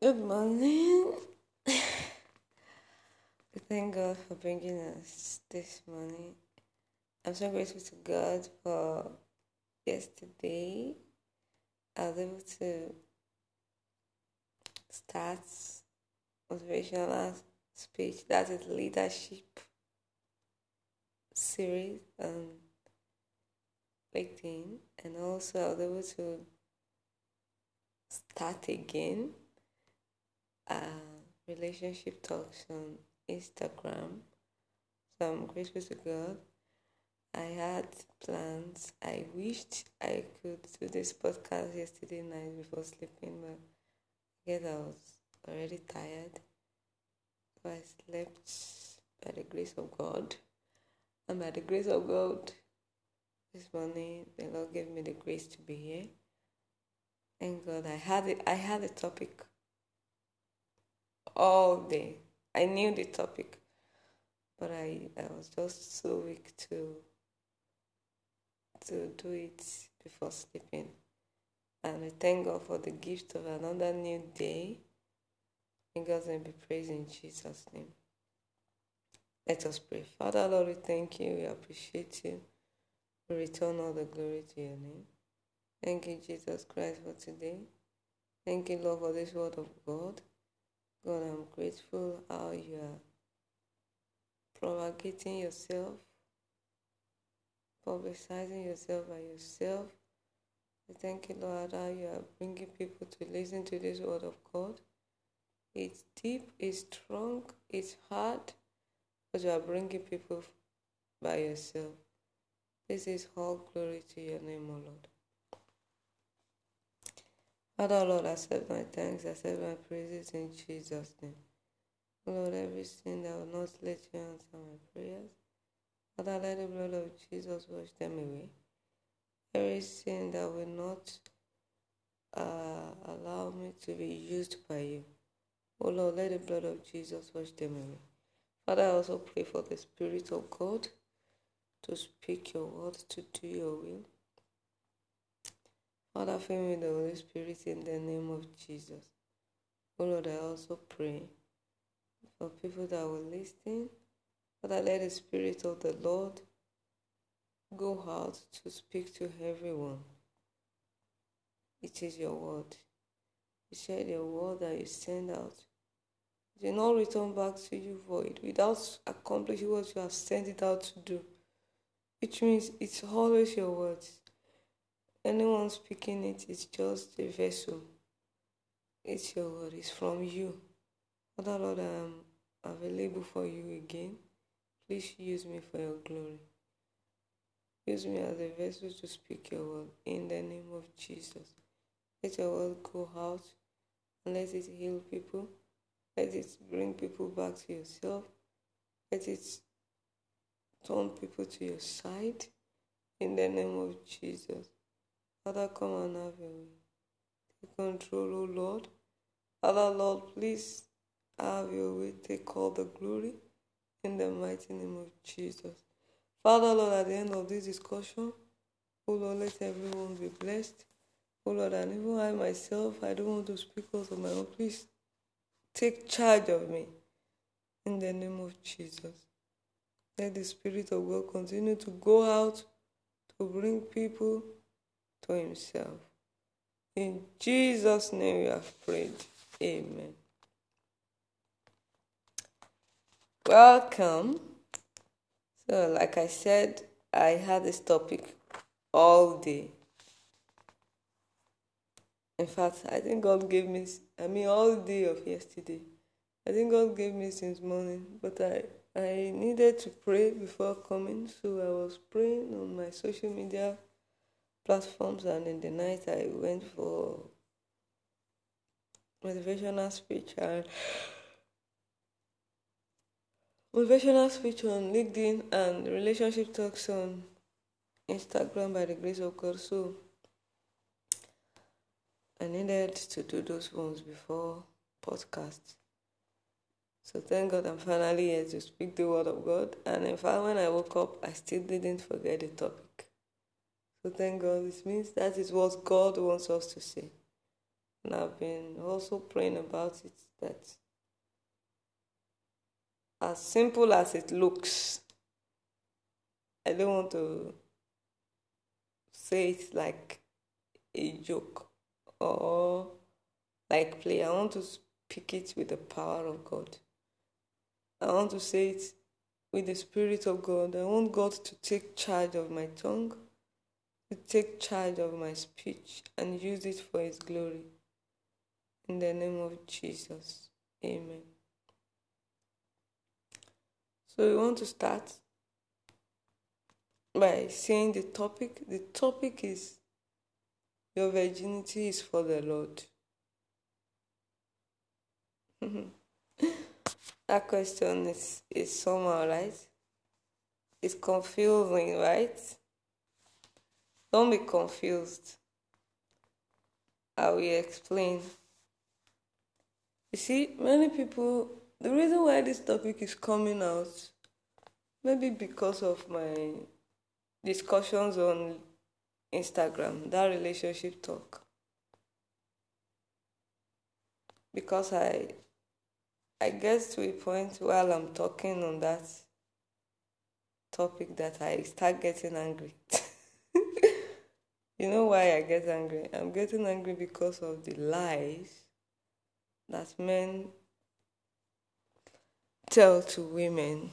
Good morning. thank God for bringing us this morning. I'm so grateful to God for yesterday. I was able to start motivational speech, that is leadership series on LinkedIn, and also I was able to start again uh, relationship talks on Instagram. So I'm grateful to God. I had plans. I wished I could do this podcast yesterday night before sleeping, but I guess I was already tired. So I slept by the grace of God. And by the grace of God, this morning the Lord gave me the grace to be here. Thank God I had it I had a topic all day. I knew the topic, but I, I was just so weak to to do it before sleeping. And I thank God for the gift of another new day. And God's name be praised in Jesus' name. Let us pray. Father, Lord, we thank you. We appreciate you. We return all the glory to your name. Thank you, Jesus Christ, for today. Thank you, Lord, for this word of God. God, I'm grateful how you are propagating yourself, publicizing yourself by yourself. I thank you, Lord, how you are bringing people to listen to this word of God. It's deep, it's strong, it's hard, but you are bringing people by yourself. This is all glory to your name, O Lord. Father, Lord, accept my thanks, accept my praises in Jesus' name. Lord, every sin that will not let you answer my prayers, Father, let the blood of Jesus wash them away. Every sin that will not uh, allow me to be used by you, oh Lord, let the blood of Jesus wash them away. Father, I also pray for the Spirit of God to speak your word, to do your will. Father, fill me with the Holy Spirit in the name of Jesus. Oh Lord, I also pray for people that will listen. Father, let the Spirit of the Lord go out to speak to everyone. It is your word. You said your word that you send out. It will not return back to you void without accomplishing what you have sent it out to do. Which means it's always your words anyone speaking it is just a vessel. It's your word, it's from you. Father Lord, I am available for you again. Please use me for your glory. Use me as a vessel to speak your word in the name of Jesus. Let your word go out and let it heal people. Let it bring people back to yourself. Let it turn people to your side in the name of Jesus. Father, come and have your way. Take control, O Lord. Father, Lord, please have your way. Take all the glory in the mighty name of Jesus. Father, Lord, at the end of this discussion, O Lord, let everyone be blessed. O Lord, and even I myself, I don't want to speak out of my own. Please take charge of me in the name of Jesus. Let the Spirit of God continue to go out to bring people to himself. In Jesus' name we have prayed. Amen. Welcome. So, like I said, I had this topic all day. In fact, I think God gave me, I mean, all day of yesterday. I think God gave me since morning, but I, I needed to pray before coming, so I was praying on my social media platforms and in the night I went for motivational speech and motivational speech on LinkedIn and relationship talks on Instagram by the grace of God. So I needed to do those ones before podcast. So thank God I'm finally here to speak the word of God. And in fact, when I woke up, I still didn't forget the topic. So thank God. This means that is what God wants us to say. And I've been also praying about it that as simple as it looks, I don't want to say it like a joke or like play. I want to speak it with the power of God. I want to say it with the Spirit of God. I want God to take charge of my tongue, to take charge of my speech, and use it for His glory. In the name of Jesus. Amen. So we want to start by saying the topic. The topic is Your virginity is for the Lord. that question is, is somehow right. It's confusing, right? Don't be confused. I will explain. You see, many people, the reason why this topic is coming out, maybe because of my discussions on Instagram, that relationship talk. Because I I get to a point while I'm talking on that topic that I start getting angry. you know why I get angry? I'm getting angry because of the lies that men tell to women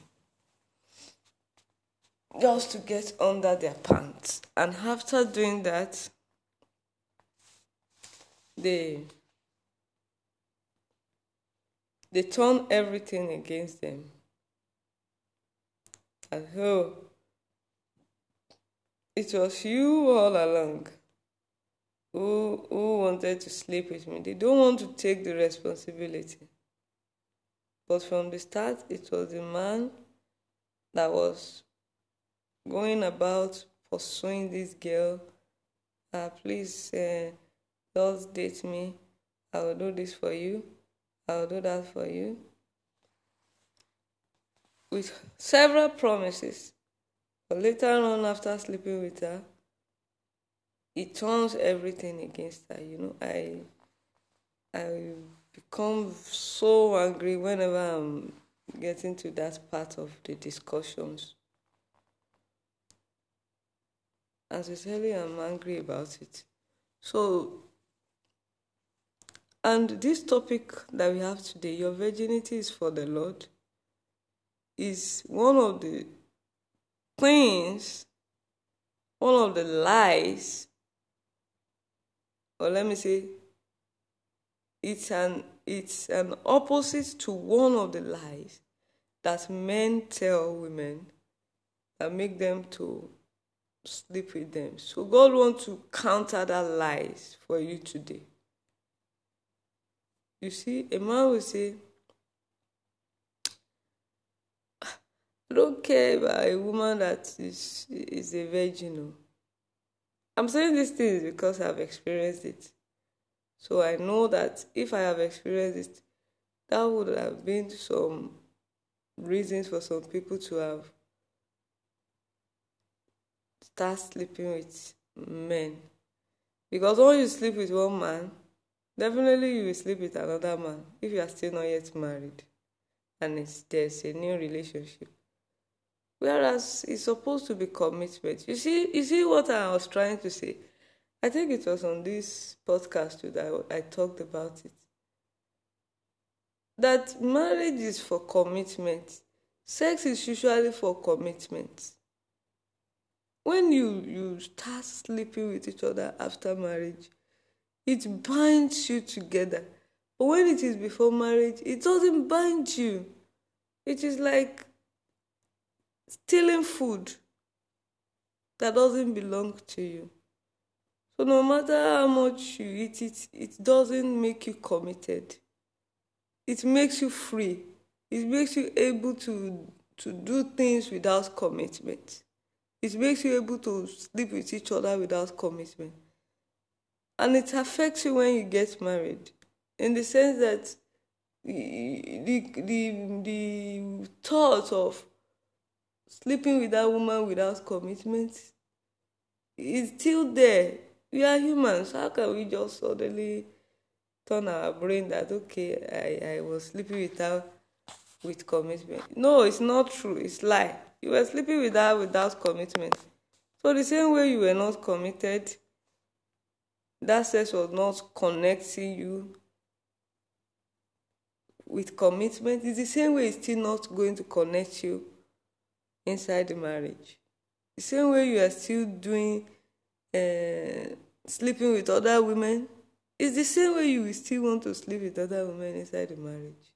just to get under their pants. And after doing that, they they turn everything against them. And oh, it was you all along who, who wanted to sleep with me. They don't want to take the responsibility. But from the start, it was the man that was going about pursuing this girl. Uh, please, uh, just date me. I will do this for you. I'll do that for you. With several promises. But later on, after sleeping with her, he turns everything against her. You know, I I become so angry whenever I'm getting to that part of the discussions. I tell I'm angry about it. So and this topic that we have today, your virginity is for the Lord, is one of the things, all of the lies, or let me say, it's an it's an opposite to one of the lies that men tell women that make them to sleep with them. So God wants to counter that lies for you today. You see, a man will say, don't care about a woman that is, is a virgin. Oh. I'm saying these things because I've experienced it. So I know that if I have experienced it, that would have been some reasons for some people to have start sleeping with men. Because when you sleep with one man, Definitely, you will sleep with another man if you are still not yet married and it's, there's a new relationship. Whereas it's supposed to be commitment. You see, you see what I was trying to say. I think it was on this podcast that I, I talked about it. That marriage is for commitment. Sex is usually for commitment. When you you start sleeping with each other after marriage, it binds you together. But when it is before marriage, it doesn't bind you. It is like stealing food that doesn't belong to you. So no matter how much you eat it, it doesn't make you committed. It makes you free. It makes you able to to do things without commitment. It makes you able to sleep with each other without commitment. And it affects you when you get married, in the sense that the, the, the thought of sleeping with that woman without commitment is still there. We are humans. How can we just suddenly turn our brain that okay, I, I was sleeping without with commitment. No, it's not true. It's lie. You were sleeping with her without commitment. So the same way you were not committed, that sex was not connecting you with commitment. It's the same way it's still not going to connect you inside the marriage. The same way you are still doing uh, sleeping with other women, it's the same way you will still want to sleep with other women inside the marriage.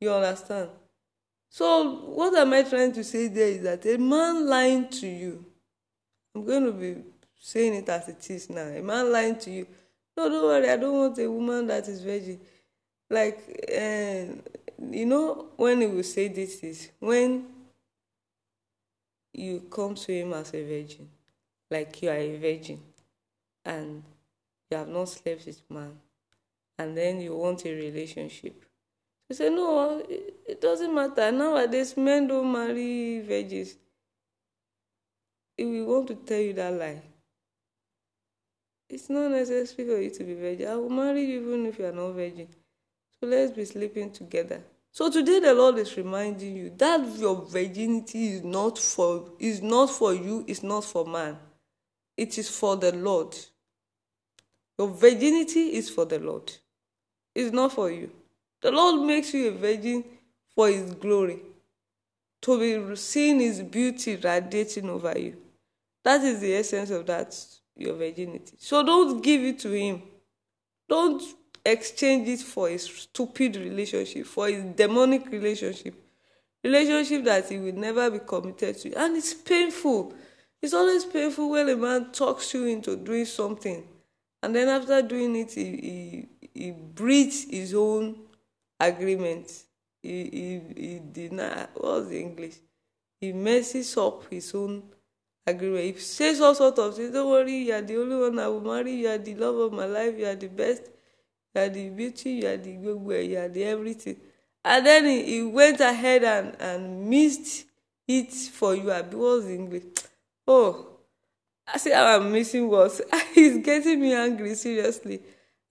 You understand? So, what am I trying to say there is that a man lying to you, I'm going to be saying it as it is now. A man lying to you, no, don't worry, I don't want a woman that is virgin. Like, uh, you know, when he will say this is when you come to him as a virgin, like you are a virgin, and you have not slept with man, and then you want a relationship He said, No, it, it doesn't matter. Nowadays, men don't marry virgins. If we want to tell you that lie, it's not necessary for you to be virgin. I will marry you even if you are not virgin. So let's be sleeping together. So today the Lord is reminding you that your virginity is not for is not for you, it's not for man. It is for the Lord. Your virginity is for the Lord. It's not for you. The Lord makes you a virgin for His glory, to be seeing His beauty radiating over you. That is the essence of that, your virginity. So don't give it to Him. Don't exchange it for a stupid relationship, for a demonic relationship. Relationship that he will never be committed to. And it's painful. It's always painful when a man talks you into doing something. And then after doing it, he, he, he breathes his own agreement. He, he, he deny, what's the English? He messes up his own agreement. He says all sorts of things. Don't worry, you are the only one I will marry. You are the love of my life. You are the best. You are the beauty. You are the good gbogbo. You are the everything. And then he, he went ahead and, and missed it for you. Abi, what's the English? Oh, I see how I'm missing words. He's getting me angry, seriously.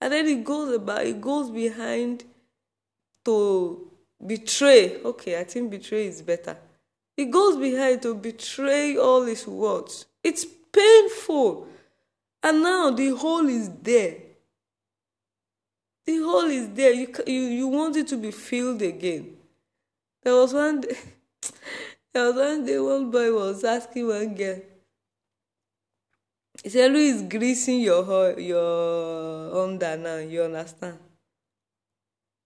And then he goes about, he goes behind to betray. Okay, I think betray is better. He goes behind to betray all his words. It's painful. And now the hole is there. The hole is there. You, you, you want it to be filled again. There was one day, there was one day one boy was asking one girl, he said, Who greasing your, your under now? You understand?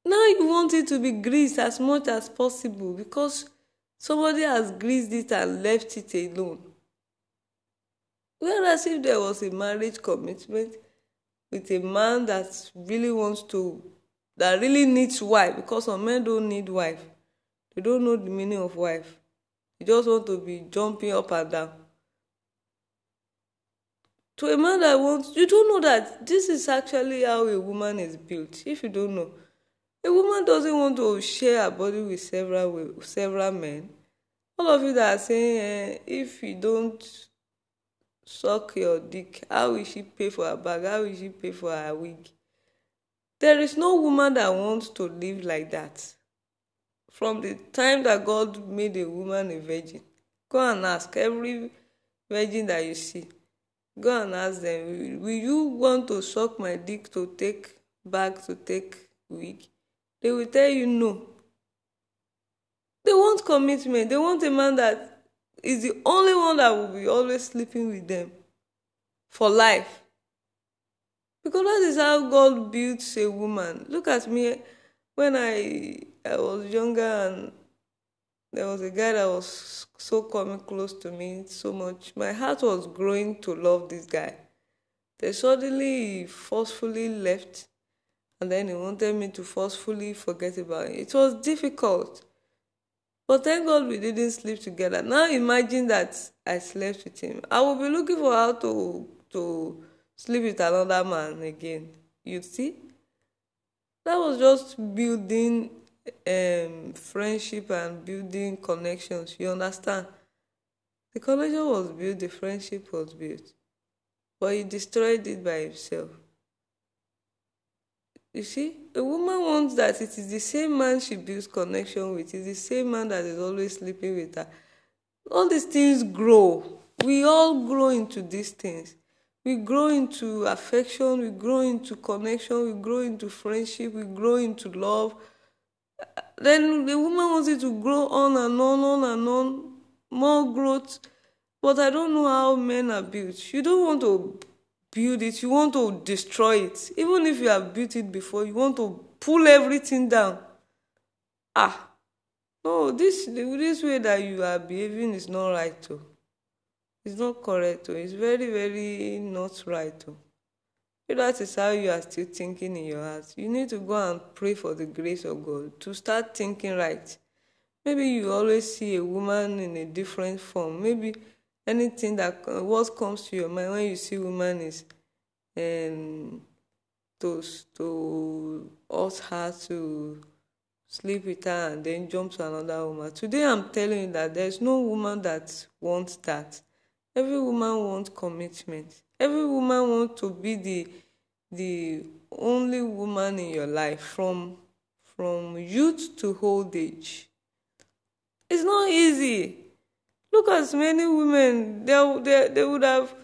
Now you want it to be greased as much as possible because somebody has greased it and left it alone. Whereas if there was a marriage commitment with a man that really wants to, that really needs wife, because some men don't need wife. They don't know the meaning of wife. They just want to be jumping up and down. To a man that wants, you don't know that this is actually how a woman is built. If you don't know, A woman doesn't want to share her body with several with several men. All of you that are saying, eh, if you don't suck your dick, how will she pay for her bag? How will she pay for her wig? There is no woman that wants to live like that. From the time that God made a woman a virgin, go and ask every virgin that you see. Go and ask them, will you want to suck my dick to take bag to take wig? they will tell you no. They want commitment. They want a man that is the only one that will be always sleeping with them for life. Because that is how God builds a woman. Look at me when I I was younger and there was a guy that was so coming close to me so much. My heart was growing to love this guy. Then suddenly forcefully left and then he wanted me to forcefully forget about it. It was difficult. But thank God we didn't sleep together. Now imagine that I slept with him. I will be looking for how to to sleep with another man again. You see? That was just building um, friendship and building connections. You understand? The connection was built, the friendship was built. But he destroyed it by himself. You see, a woman wants that it is the same man she builds connection with, it's the same man that is always sleeping with her. All these things grow. We all grow into these things. We grow into affection, we grow into connection, we grow into friendship, we grow into love. Then the woman wants it to grow on and on, on and on, more growth. But I don't know how men are built. You don't want to build it, you want to destroy it. Even if you have built it before, you want to pull everything down. Ah, no, this this way that you are behaving is not right too. It's not correct too. It's very, very not right too. If that is how you are still thinking in your heart, you need to go and pray for the grace of God to start thinking right. Maybe you always see a woman in a different form. Maybe anything that what comes to your mind when you see woman is um, to to ask her to sleep with her and then jump to another woman. Today I'm telling you that there's no woman that wants that. Every woman wants commitment. Every woman wants to be the the only woman in your life from from youth to old age. It's not easy. Look at many women, they, they, they would have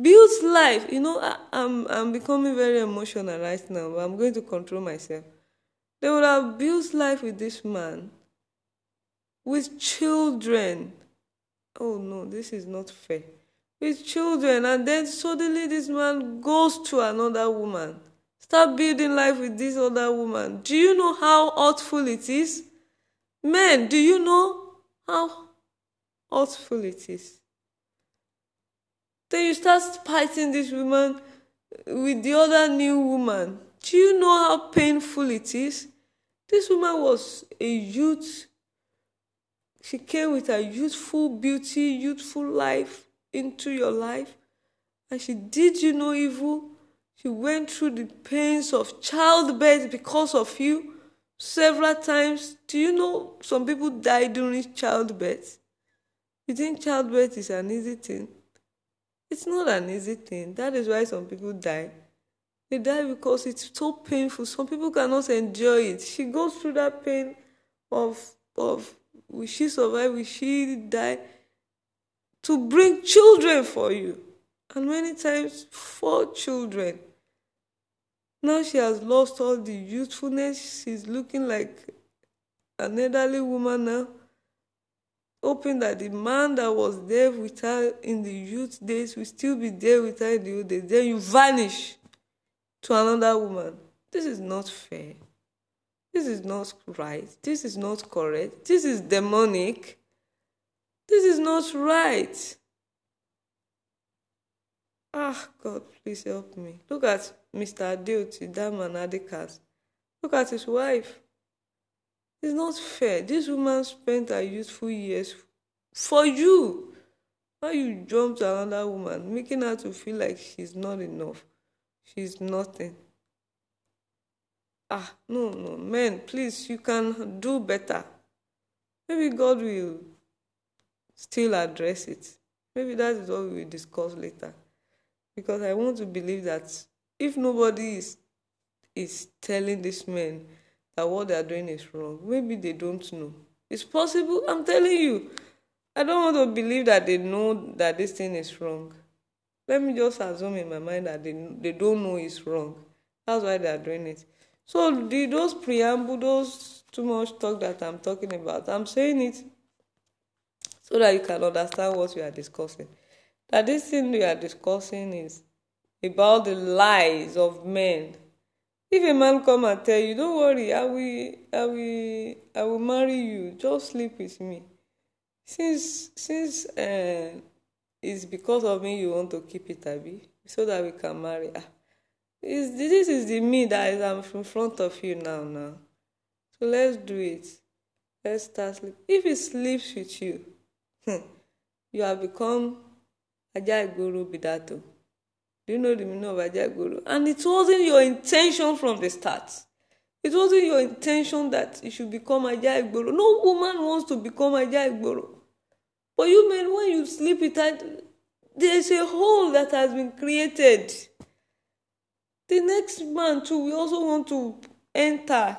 built life. You know, I, I'm, I'm becoming very emotional right now, I'm going to control myself. They would have built life with this man, with children. Oh no, this is not fair. With children, and then suddenly this man goes to another woman. Start building life with this other woman. Do you know how hurtful it is? Men, do you know how hurtful it is? Then you start fighting this woman with the other new woman. Do you know how painful it is? This woman was a youth. She came with her youthful beauty, youthful life into your life. And she did you no evil. She went through the pains of childbirth because of you several times. Do you know some people die during childbirth? You think childbirth is an easy thing? It's not an easy thing. That is why some people die. They die because it's so painful. Some people cannot enjoy it. She goes through that pain of of will she survive? Will she die? To bring children for you. And many times four children. Now she has lost all the youthfulness. She's looking like an elderly woman now hoping that the man that was there with her in the youth days will still be there with her in the old days. Then you vanish to another woman. This is not fair. This is not right. This is not correct. This is demonic. This is not right. Ah, God, please help me. Look at Mr. Adeoti, that man Adekas. Look at his wife. It's not fair. This woman spent her youthful years for you. Now you jump to another woman, making her to feel like she's not enough. She's nothing. Ah, no, no. Men, please, you can do better. Maybe God will still address it. Maybe that is what we will discuss later. Because I want to believe that if nobody is is telling this man that what they are doing is wrong. Maybe they don't know. It's possible. I'm telling you. I don't want to believe that they know that this thing is wrong. Let me just assume in my mind that they, they don't know it's wrong. That's why they are doing it. So the, those preamble, those too much talk that I'm talking about, I'm saying it so that you can understand what we are discussing. That this thing we are discussing is about the lies of men if a man come and tell you don't worry i will i will i will marry you. Just sleep with me. Since since uh, it's because of me you want to keep it abi? So that we can marry. Ah is this is the me that is i'm in front of you now now. So let's do it. Let's start sleep. If he sleeps with you you have become ajá ìgboro bidato You know the meaning of Ajagboro? And it wasn't your intention from the start. It wasn't your intention that you should become Ajagboro. No woman wants to become Ajagboro. But you men, when you sleep with her, there's a hole that has been created. the next man too we also want to enter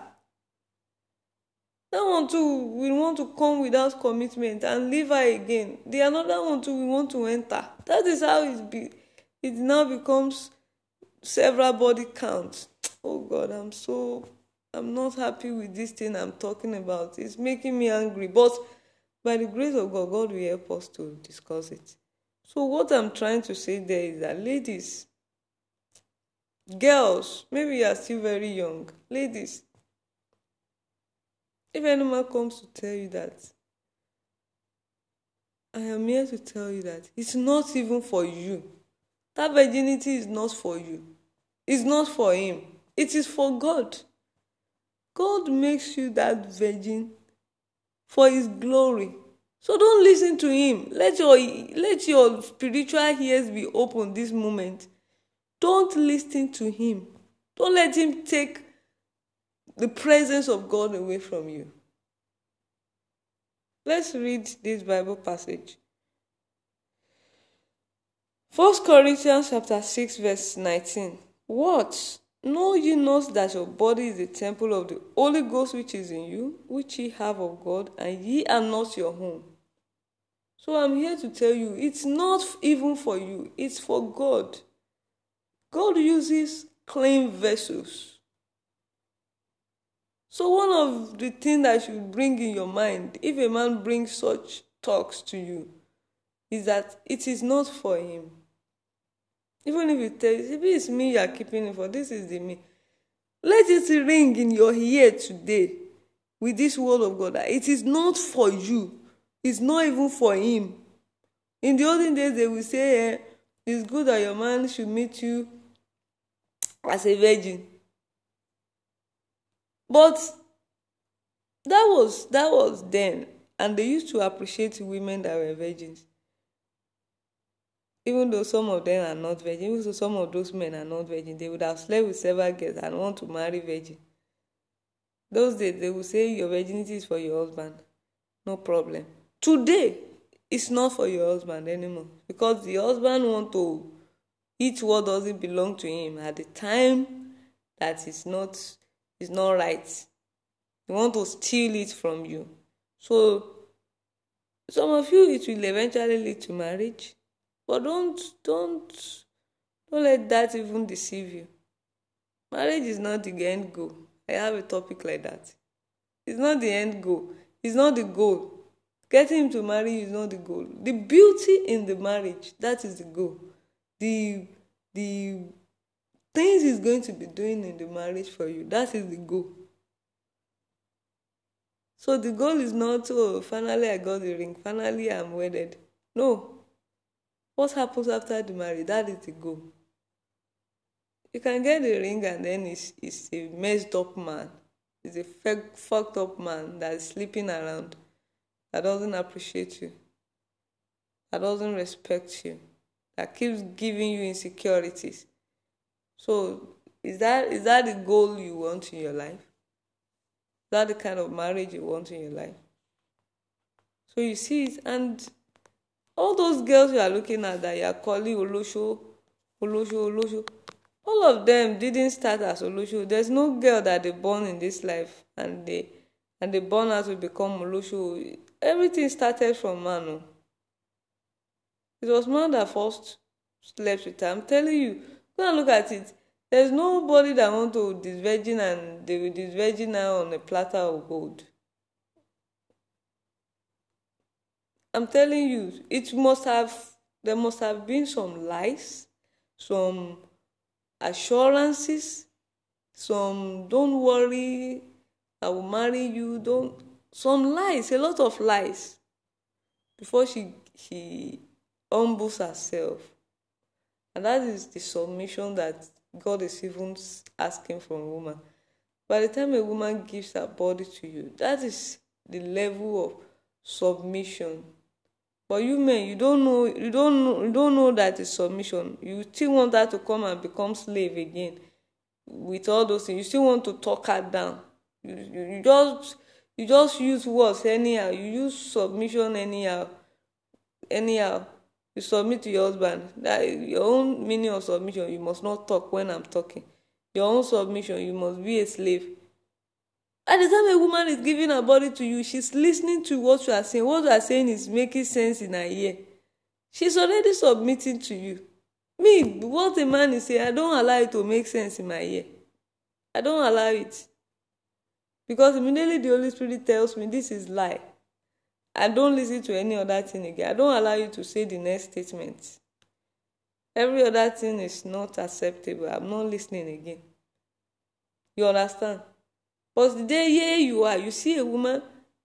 that one too we want to come without commitment and leave her again the another one too we want to enter that is how it be it now becomes several body counts. Oh god i'm so i'm not happy with this thing i'm talking about. It's making me angry but by the grace of god god will help us to discuss it. So what i'm trying to say there is that ladies girls maybe you are still very young ladies if any man comes to tell you that i am here to tell you that it's not even for you that virginity is not for you. It's not for him. It is for god. God makes you that virgin for his glory. So don't listen to him. Let your let your spiritual ears be open this moment. Don't listen to him. Don't let him take the presence of god away from you. Let's read this bible passage First Corinthians chapter 6 verse 19. What? Know ye not that your body is the temple of the Holy Ghost which is in you, which ye have of God, and ye are not your own? So I'm here to tell you, it's not even for you, it's for God. God uses clean vessels. So one of the things that should bring in your mind, if a man brings such talks to you, is that it is not for him. Even if you tell, if it's me you are keeping it for, this is the me. Let it ring in your ear today with this word of God. It is not for you. It's not even for him. In the olden days, they will say, eh, it's good that your man should meet you as a virgin. But that was that was then, and they used to appreciate women that were virgins even though some of them are not virgin, even though some of those men are not virgin, they would have slept with several girls and want to marry virgin. Those days they would say your virginity is for your husband. No problem. Today, it's not for your husband anymore. Because the husband want to eat what doesn't belong to him at the time that is not is not right. He want to steal it from you. So some of you it will eventually lead to marriage but don't don't don't let that even deceive you. Marriage is not the end goal. I have a topic like that. It's not the end goal. It's not the goal. Getting him to marry is not the goal. The beauty in the marriage, that is the goal. The the things he's going to be doing in the marriage for you, that is the goal. So the goal is not, oh, finally I got the ring, finally I'm wedded. No, what happens after the marriage? That is the goal. You can get the ring and then it's, it's a messed up man. It's a f- fucked up man that's sleeping around, that doesn't appreciate you, that doesn't respect you, that keeps giving you insecurities. So is that is that the goal you want in your life? Is that the kind of marriage you want in your life? So you see it and all those girls you are looking at that you are calling olosho olosho olosho all of them didn't start as olosho there's no girl that they born in this life and they and they born out to become olosho everything started from man o it was man that first slept with her. I'm telling you go and look at it. There's nobody that want to disvirgin and they will disvirgin her on a platter of gold I'm telling you, it must have there must have been some lies, some assurances, some don't worry, I will marry you, don't some lies, a lot of lies before she she humbles herself. And that is the submission that God is even asking from woman. By the time a woman gives her body to you, that is the level of submission But you men, you don't know, you don't know, you don't know that it's submission. You still want her to come and become slave again with all those things. You still want to talk her down. You, you, you just you just use words anyhow. You use submission anyhow. Anyhow. You submit to your husband. That your own meaning of submission. You must not talk when I'm talking. your own submission, you must be a slave. At the time a woman is giving her body to you, she's listening to what you are saying. What you are saying is making sense in her ear. She's already submitting to you. Me, what a man is saying, I don't allow it to make sense in my ear. I don't allow it. Because immediately the Holy Spirit tells me this is lie. I don't listen to any other thing again. I don't allow you to say the next statement. Every other thing is not acceptable. I'm not listening again. You understand? But the day here you are, you see a woman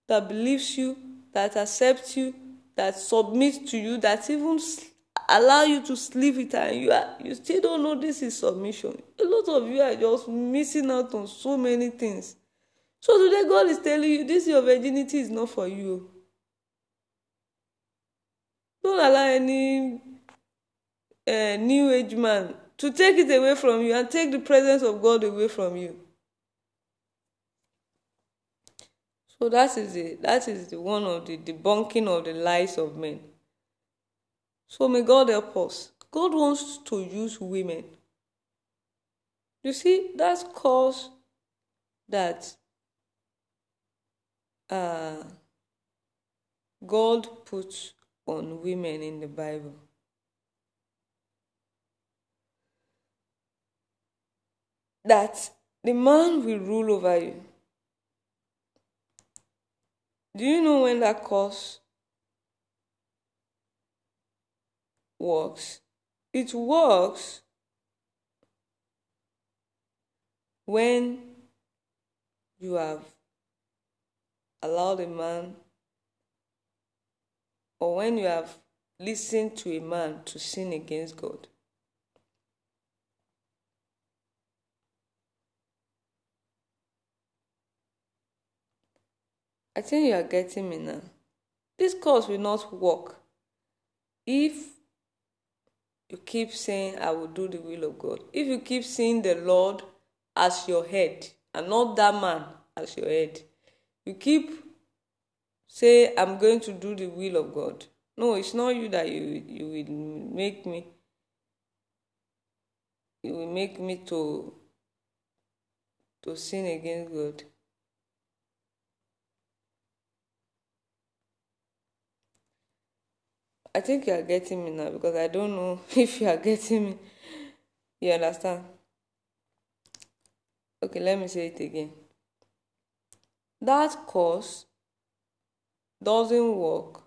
that believes you, that accepts you, that submits to you, that even allow you to sleep with her, and you are you still don't know this is submission. A lot of you are just missing out on so many things. So today God is telling you this your virginity is not for you. Don't allow any uh, new age man to take it away from you and take the presence of God away from you. So that is the that is the one of the debunking of the lies of men. So may God help us. God wants to use women. You see, that's cause that uh, God puts on women in the Bible. That the man will rule over you. Do you know when that cause works? It works when you have allowed a man or when you have listened to a man to sin against God. I think you are getting me now. This course will not work if you keep saying, I will do the will of God. If you keep seeing the Lord as your head and not that man as your head, you keep say, I'm going to do the will of God. No, it's not you that you you will make me. You will make me to to sin against God. I think you are getting me now because I don't know if you are getting me. You understand? Okay, let me say it again. That course doesn't work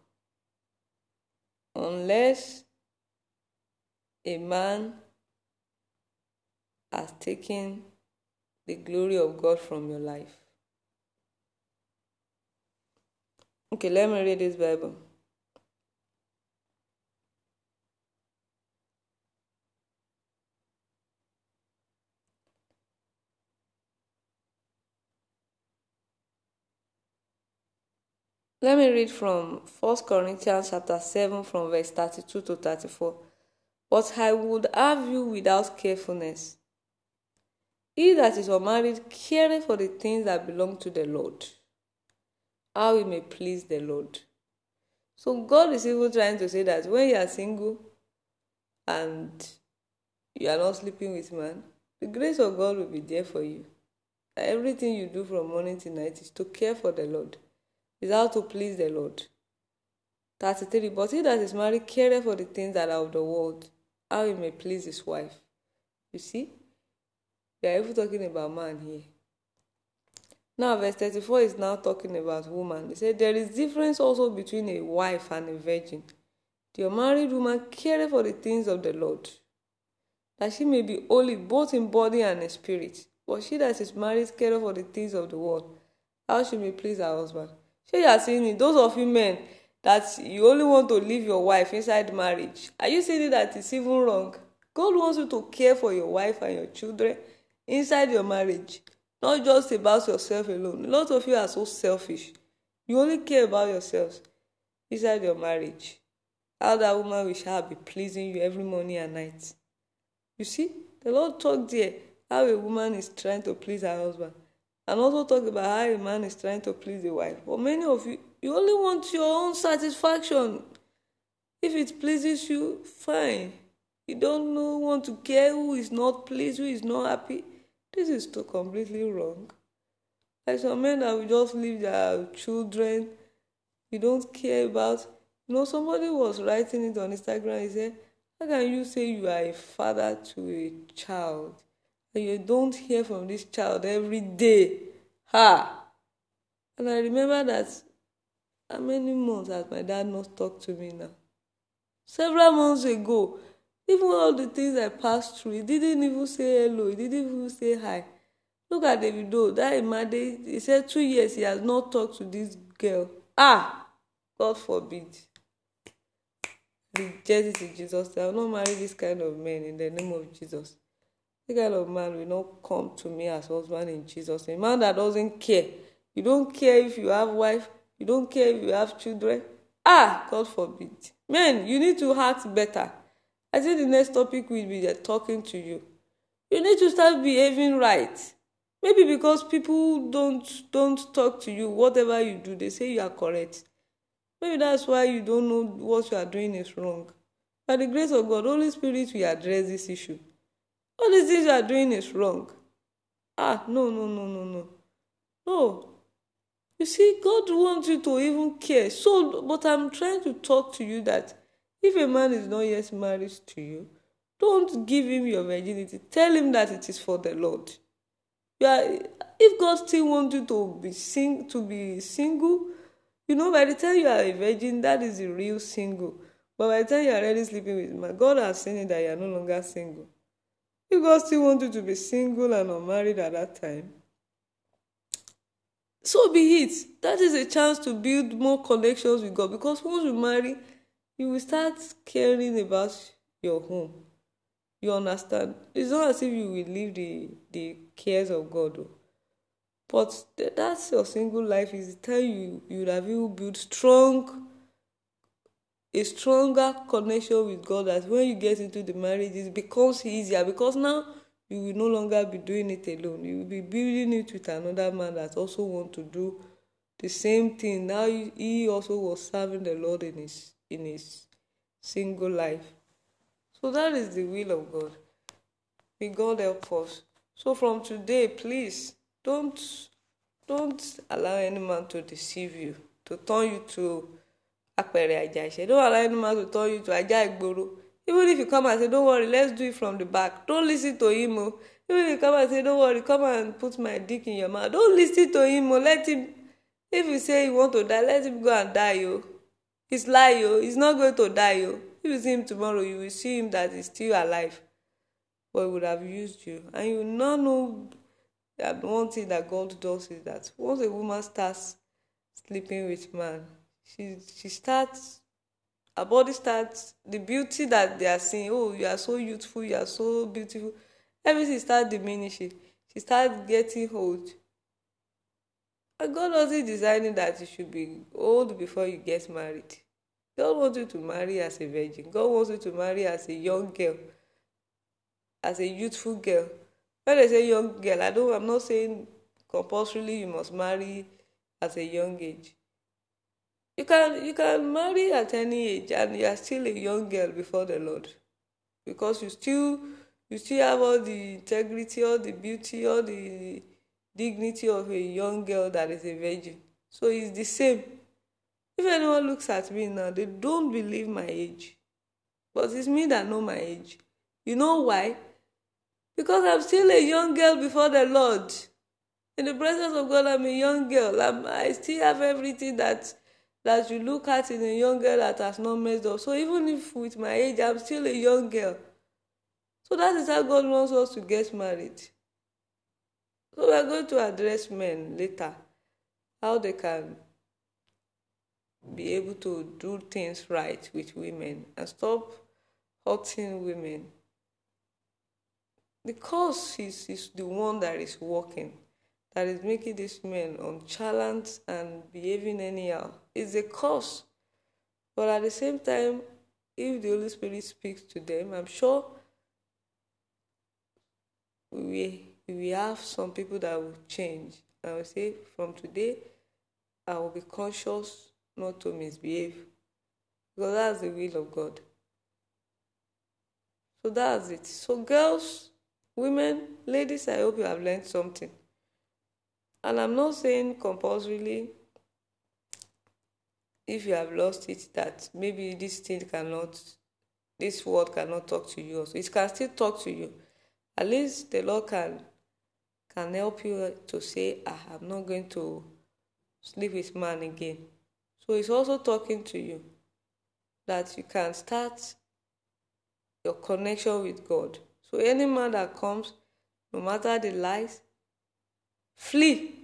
unless a man has taken the glory of God from your life. Okay, let me read this Bible. Let me read from 1 Corinthians chapter 7 from verse 32 to 34. But I would have you without carefulness. He that is unmarried careth for the things that belong to the Lord, how he may please the Lord. So God is even trying to say that when you are single and you are not sleeping with man, the grace of God will be there for you. Everything you do from morning to night is to care for the Lord is how to please the Lord. 33. But he that is married careth for the things that are of the world, how he may please his wife. You see? We are even talking about man here. Now, verse 34 is now talking about woman. He said, There is difference also between a wife and a virgin. The married woman careth for the things of the Lord, that she may be holy both in body and in spirit. But she that is married careth for the things of the world, how she may please her husband. So you are saying it, those of you men that you only want to leave your wife inside marriage, are you saying that it's even wrong? God wants you to care for your wife and your children inside your marriage, not just about yourself alone. A lot of you are so selfish. You only care about yourselves inside your marriage. How that woman will shall be pleasing you every morning and night. You see, the Lord talked there how a woman is trying to please her husband and also talk about how a man is trying to please the wife. But many of you, you only want your own satisfaction. If it pleases you, fine. You don't know, want to care who is not pleased, who is not happy. This is too completely wrong. Like some men that will just leave their children, you don't care about. You know, somebody was writing it on Instagram. He said, How can you say you are a father to a child and you don't hear from this child every day? Ha! And I remember that how many months has my dad not talked to me now? Several months ago, even all the things I passed through, he didn't even say hello, he didn't even say hi. Look at Davido, that Imade, he said two years he has not talked to this girl. Ah! God forbid. Reject it in Jesus. I will not marry this kind of men in the name of Jesus. This kind of man will not come to me as husband in Jesus. A man that doesn't care. You don't care if you have wife. You don't care if you have children. Ah, God forbid. Men, you need to act better. I think the next topic will be talking to you. You need to start behaving right. Maybe because people don't don't talk to you, whatever you do, they say you are correct. Maybe that's why you don't know what you are doing is wrong. By the grace of God, Holy Spirit will address this issue. All these things you are doing is wrong. Ah, no, no, no, no, no. No. You see, God wants you to even care. So, but I'm trying to talk to you that if a man is not yet married to you, don't give him your virginity. Tell him that it is for the Lord. You are, if God still wants you to be sing to be single, you know, by the time you are a virgin, that is a real single. But by the time you are already sleeping with man, God has seen it that you are no longer single. If God still wants you to be single and unmarried at that time, so be it. That is a chance to build more connections with God because once you marry, you will start caring about your home. You understand? It's not as if you will leave the, the cares of God. Though. But that's your single life is the time you, you have you build strong a stronger connection with God that when you get into the marriage it becomes easier because now you will no longer be doing it alone. You will be building it with another man that also want to do the same thing. Now he also was serving the Lord in his in his single life. So that is the will of God. May God help us. So from today, please don't don't allow any man to deceive you, to turn you to apẹ̀rẹ̀ àjà Don't allow any man to turn you to ajá ìgboro. Even if you come and say, don't worry, let's do it from the back. Don't listen to him. Oh. Even if you come and say, don't worry, come and put my dick in your mouth. Don't listen to him. Oh. Let him, if you say you want to die, let him go and die. Oh. He's lie. Oh. He's not going to die. Oh. If you see him tomorrow, you will see him that he's still alive. But he would have used you. And you not know that one thing that God does is that once a woman starts sleeping with man, she she starts her body starts the beauty that they are seeing oh you are so youthful you are so beautiful everything start diminishing. She start getting old. And God wasn't designing that you should be old before you get married. God wants you to marry as a virgin. God wants you to marry as a young girl as a youthful girl. When they say young girl I don't I'm not saying compulsorily you must marry at a young age You can you can marry at any age and you are still a young girl before the Lord. Because you still you still have all the integrity, all the beauty, all the dignity of a young girl that is a virgin. So it's the same. If anyone looks at me now, they don't believe my age. But it's me that know my age. You know why? Because I'm still a young girl before the Lord. In the presence of God, I'm a young girl. I'm, I still have everything that that you look at in a young girl that has not messed up. So even if with my age, I'm still a young girl. So that is how God wants us to get married. So we are going to address men later, how they can be able to do things right with women and stop hurting women. The cause is, the one that is working that is making these men unchalant and behaving anyhow is a cause. But at the same time, if the Holy Spirit speaks to them, I'm sure we we have some people that will change. I will say from today, I will be conscious not to misbehave because that's the will of God. So that's it. So girls women, ladies, I hope you have learned something. And I'm not saying compulsorily if you have lost it that maybe this thing cannot this word cannot talk to you also. It can still talk to you. At least the Lord can can help you to say, ah, I'm not going to sleep with man again. So it's also talking to you that you can start your connection with God. So any man that comes, no matter the lies, flee.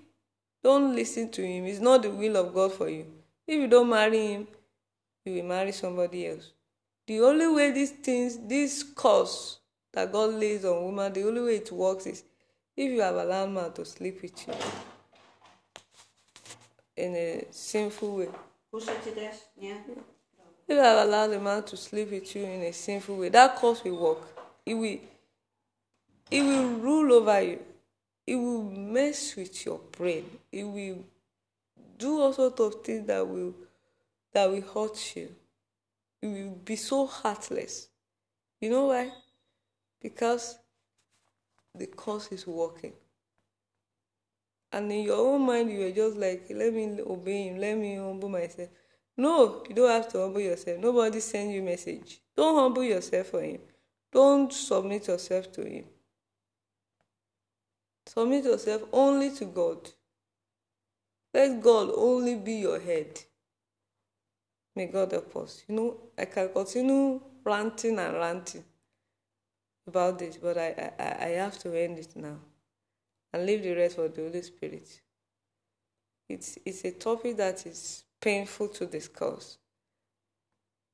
Don't listen to him. It's not the will of God for you. If you don't marry him, you will marry somebody else. The only way these things, this curse that God lays on women, the only way it works is if you have allowed man to sleep with you in a sinful way. If you have allowed a man to sleep with you in a sinful way, that curse will work. It will, it will rule over you. It will mess with your brain. It will do all sorts of things that will that will hurt you. You will be so heartless. You know why? Because the cause is working. And in your own mind, you are just like, let me obey him, let me humble myself. No, you don't have to humble yourself. Nobody send you message. Don't humble yourself for him. Don't submit yourself to him. Submit yourself only to God. Let God only be your head. May God help us. You know, I can continue ranting and ranting about this, but I, I, I have to end it now and leave the rest for the Holy Spirit. It's, it's a topic that is painful to discuss.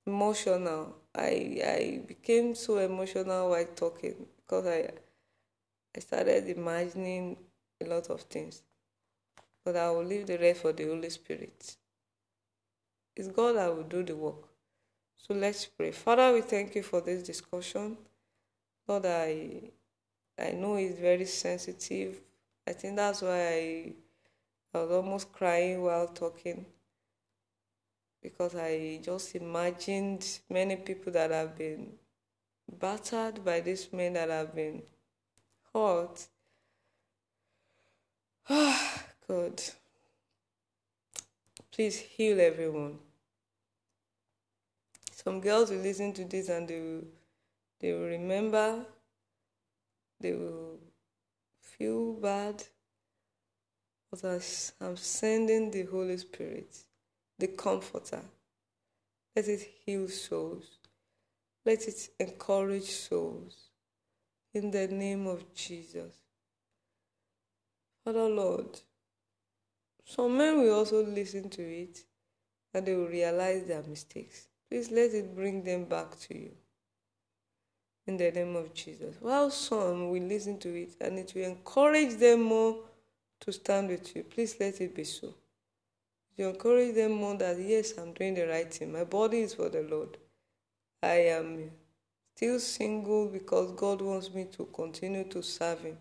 Emotional. I, I became so emotional while talking because I, I started imagining a lot of things but I will leave the rest for the Holy Spirit. It's God that will do the work. So let's pray. Father, we thank you for this discussion. Lord, I I know it's very sensitive. I think that's why I, I was almost crying while talking. Because I just imagined many people that have been battered by these men that have been hurt. Ah, God, please heal everyone. Some girls will listen to this and they will, they will remember, they will feel bad. But I'm sending the Holy Spirit, the Comforter. Let it heal souls. Let it encourage souls. In the name of Jesus. Father Lord, some men will also listen to it and they will realize their mistakes. Please let it bring them back to you. In the name of Jesus. While some will listen to it and it will encourage them more to stand with you, please let it be so. You encourage them more that, yes, I'm doing the right thing. My body is for the Lord. I am still single because God wants me to continue to serve Him.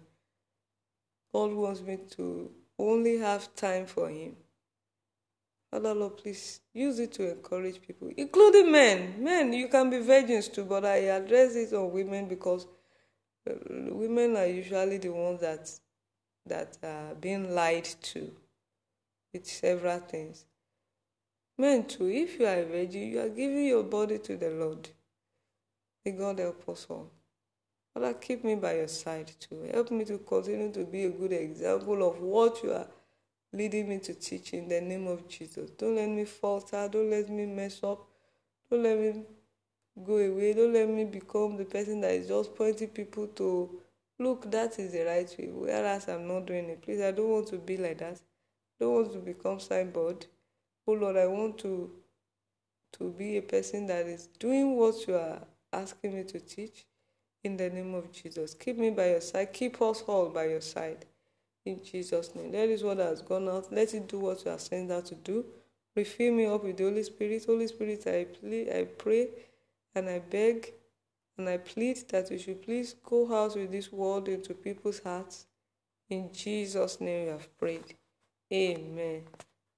God wants me to only have time for Him. Father Lord, please use it to encourage people, including men. Men, you can be virgins too, but I address it on women because uh, women are usually the ones that that are being lied to with several things. Men too, if you are a virgin, you are giving your body to the Lord. May God help us all. Father, keep me by your side too. Help me to continue to be a good example of what you are leading me to teach in the name of Jesus. Don't let me falter. Don't let me mess up. Don't let me go away. Don't let me become the person that is just pointing people to look, that is the right way, whereas I'm not doing it. Please, I don't want to be like that. I don't want to become signboard. Oh Lord, I want to to be a person that is doing what you are asking me to teach in the name of Jesus. Keep me by your side. Keep us all by your side. In Jesus' name. That is what has gone out. Let it do what you are sent out to do. Refill me up with the Holy Spirit. Holy Spirit, I plead, I pray and I beg and I plead that you should please go out with this word into people's hearts. In Jesus' name we have prayed. Amen.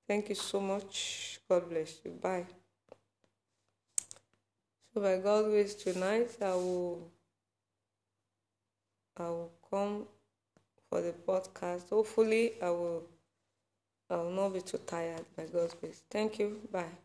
Thank you so much. God bless you. Bye. So by God's grace tonight I will I will come for the podcast. Hopefully, I will. I will not be too tired by God's grace. Thank you. Bye.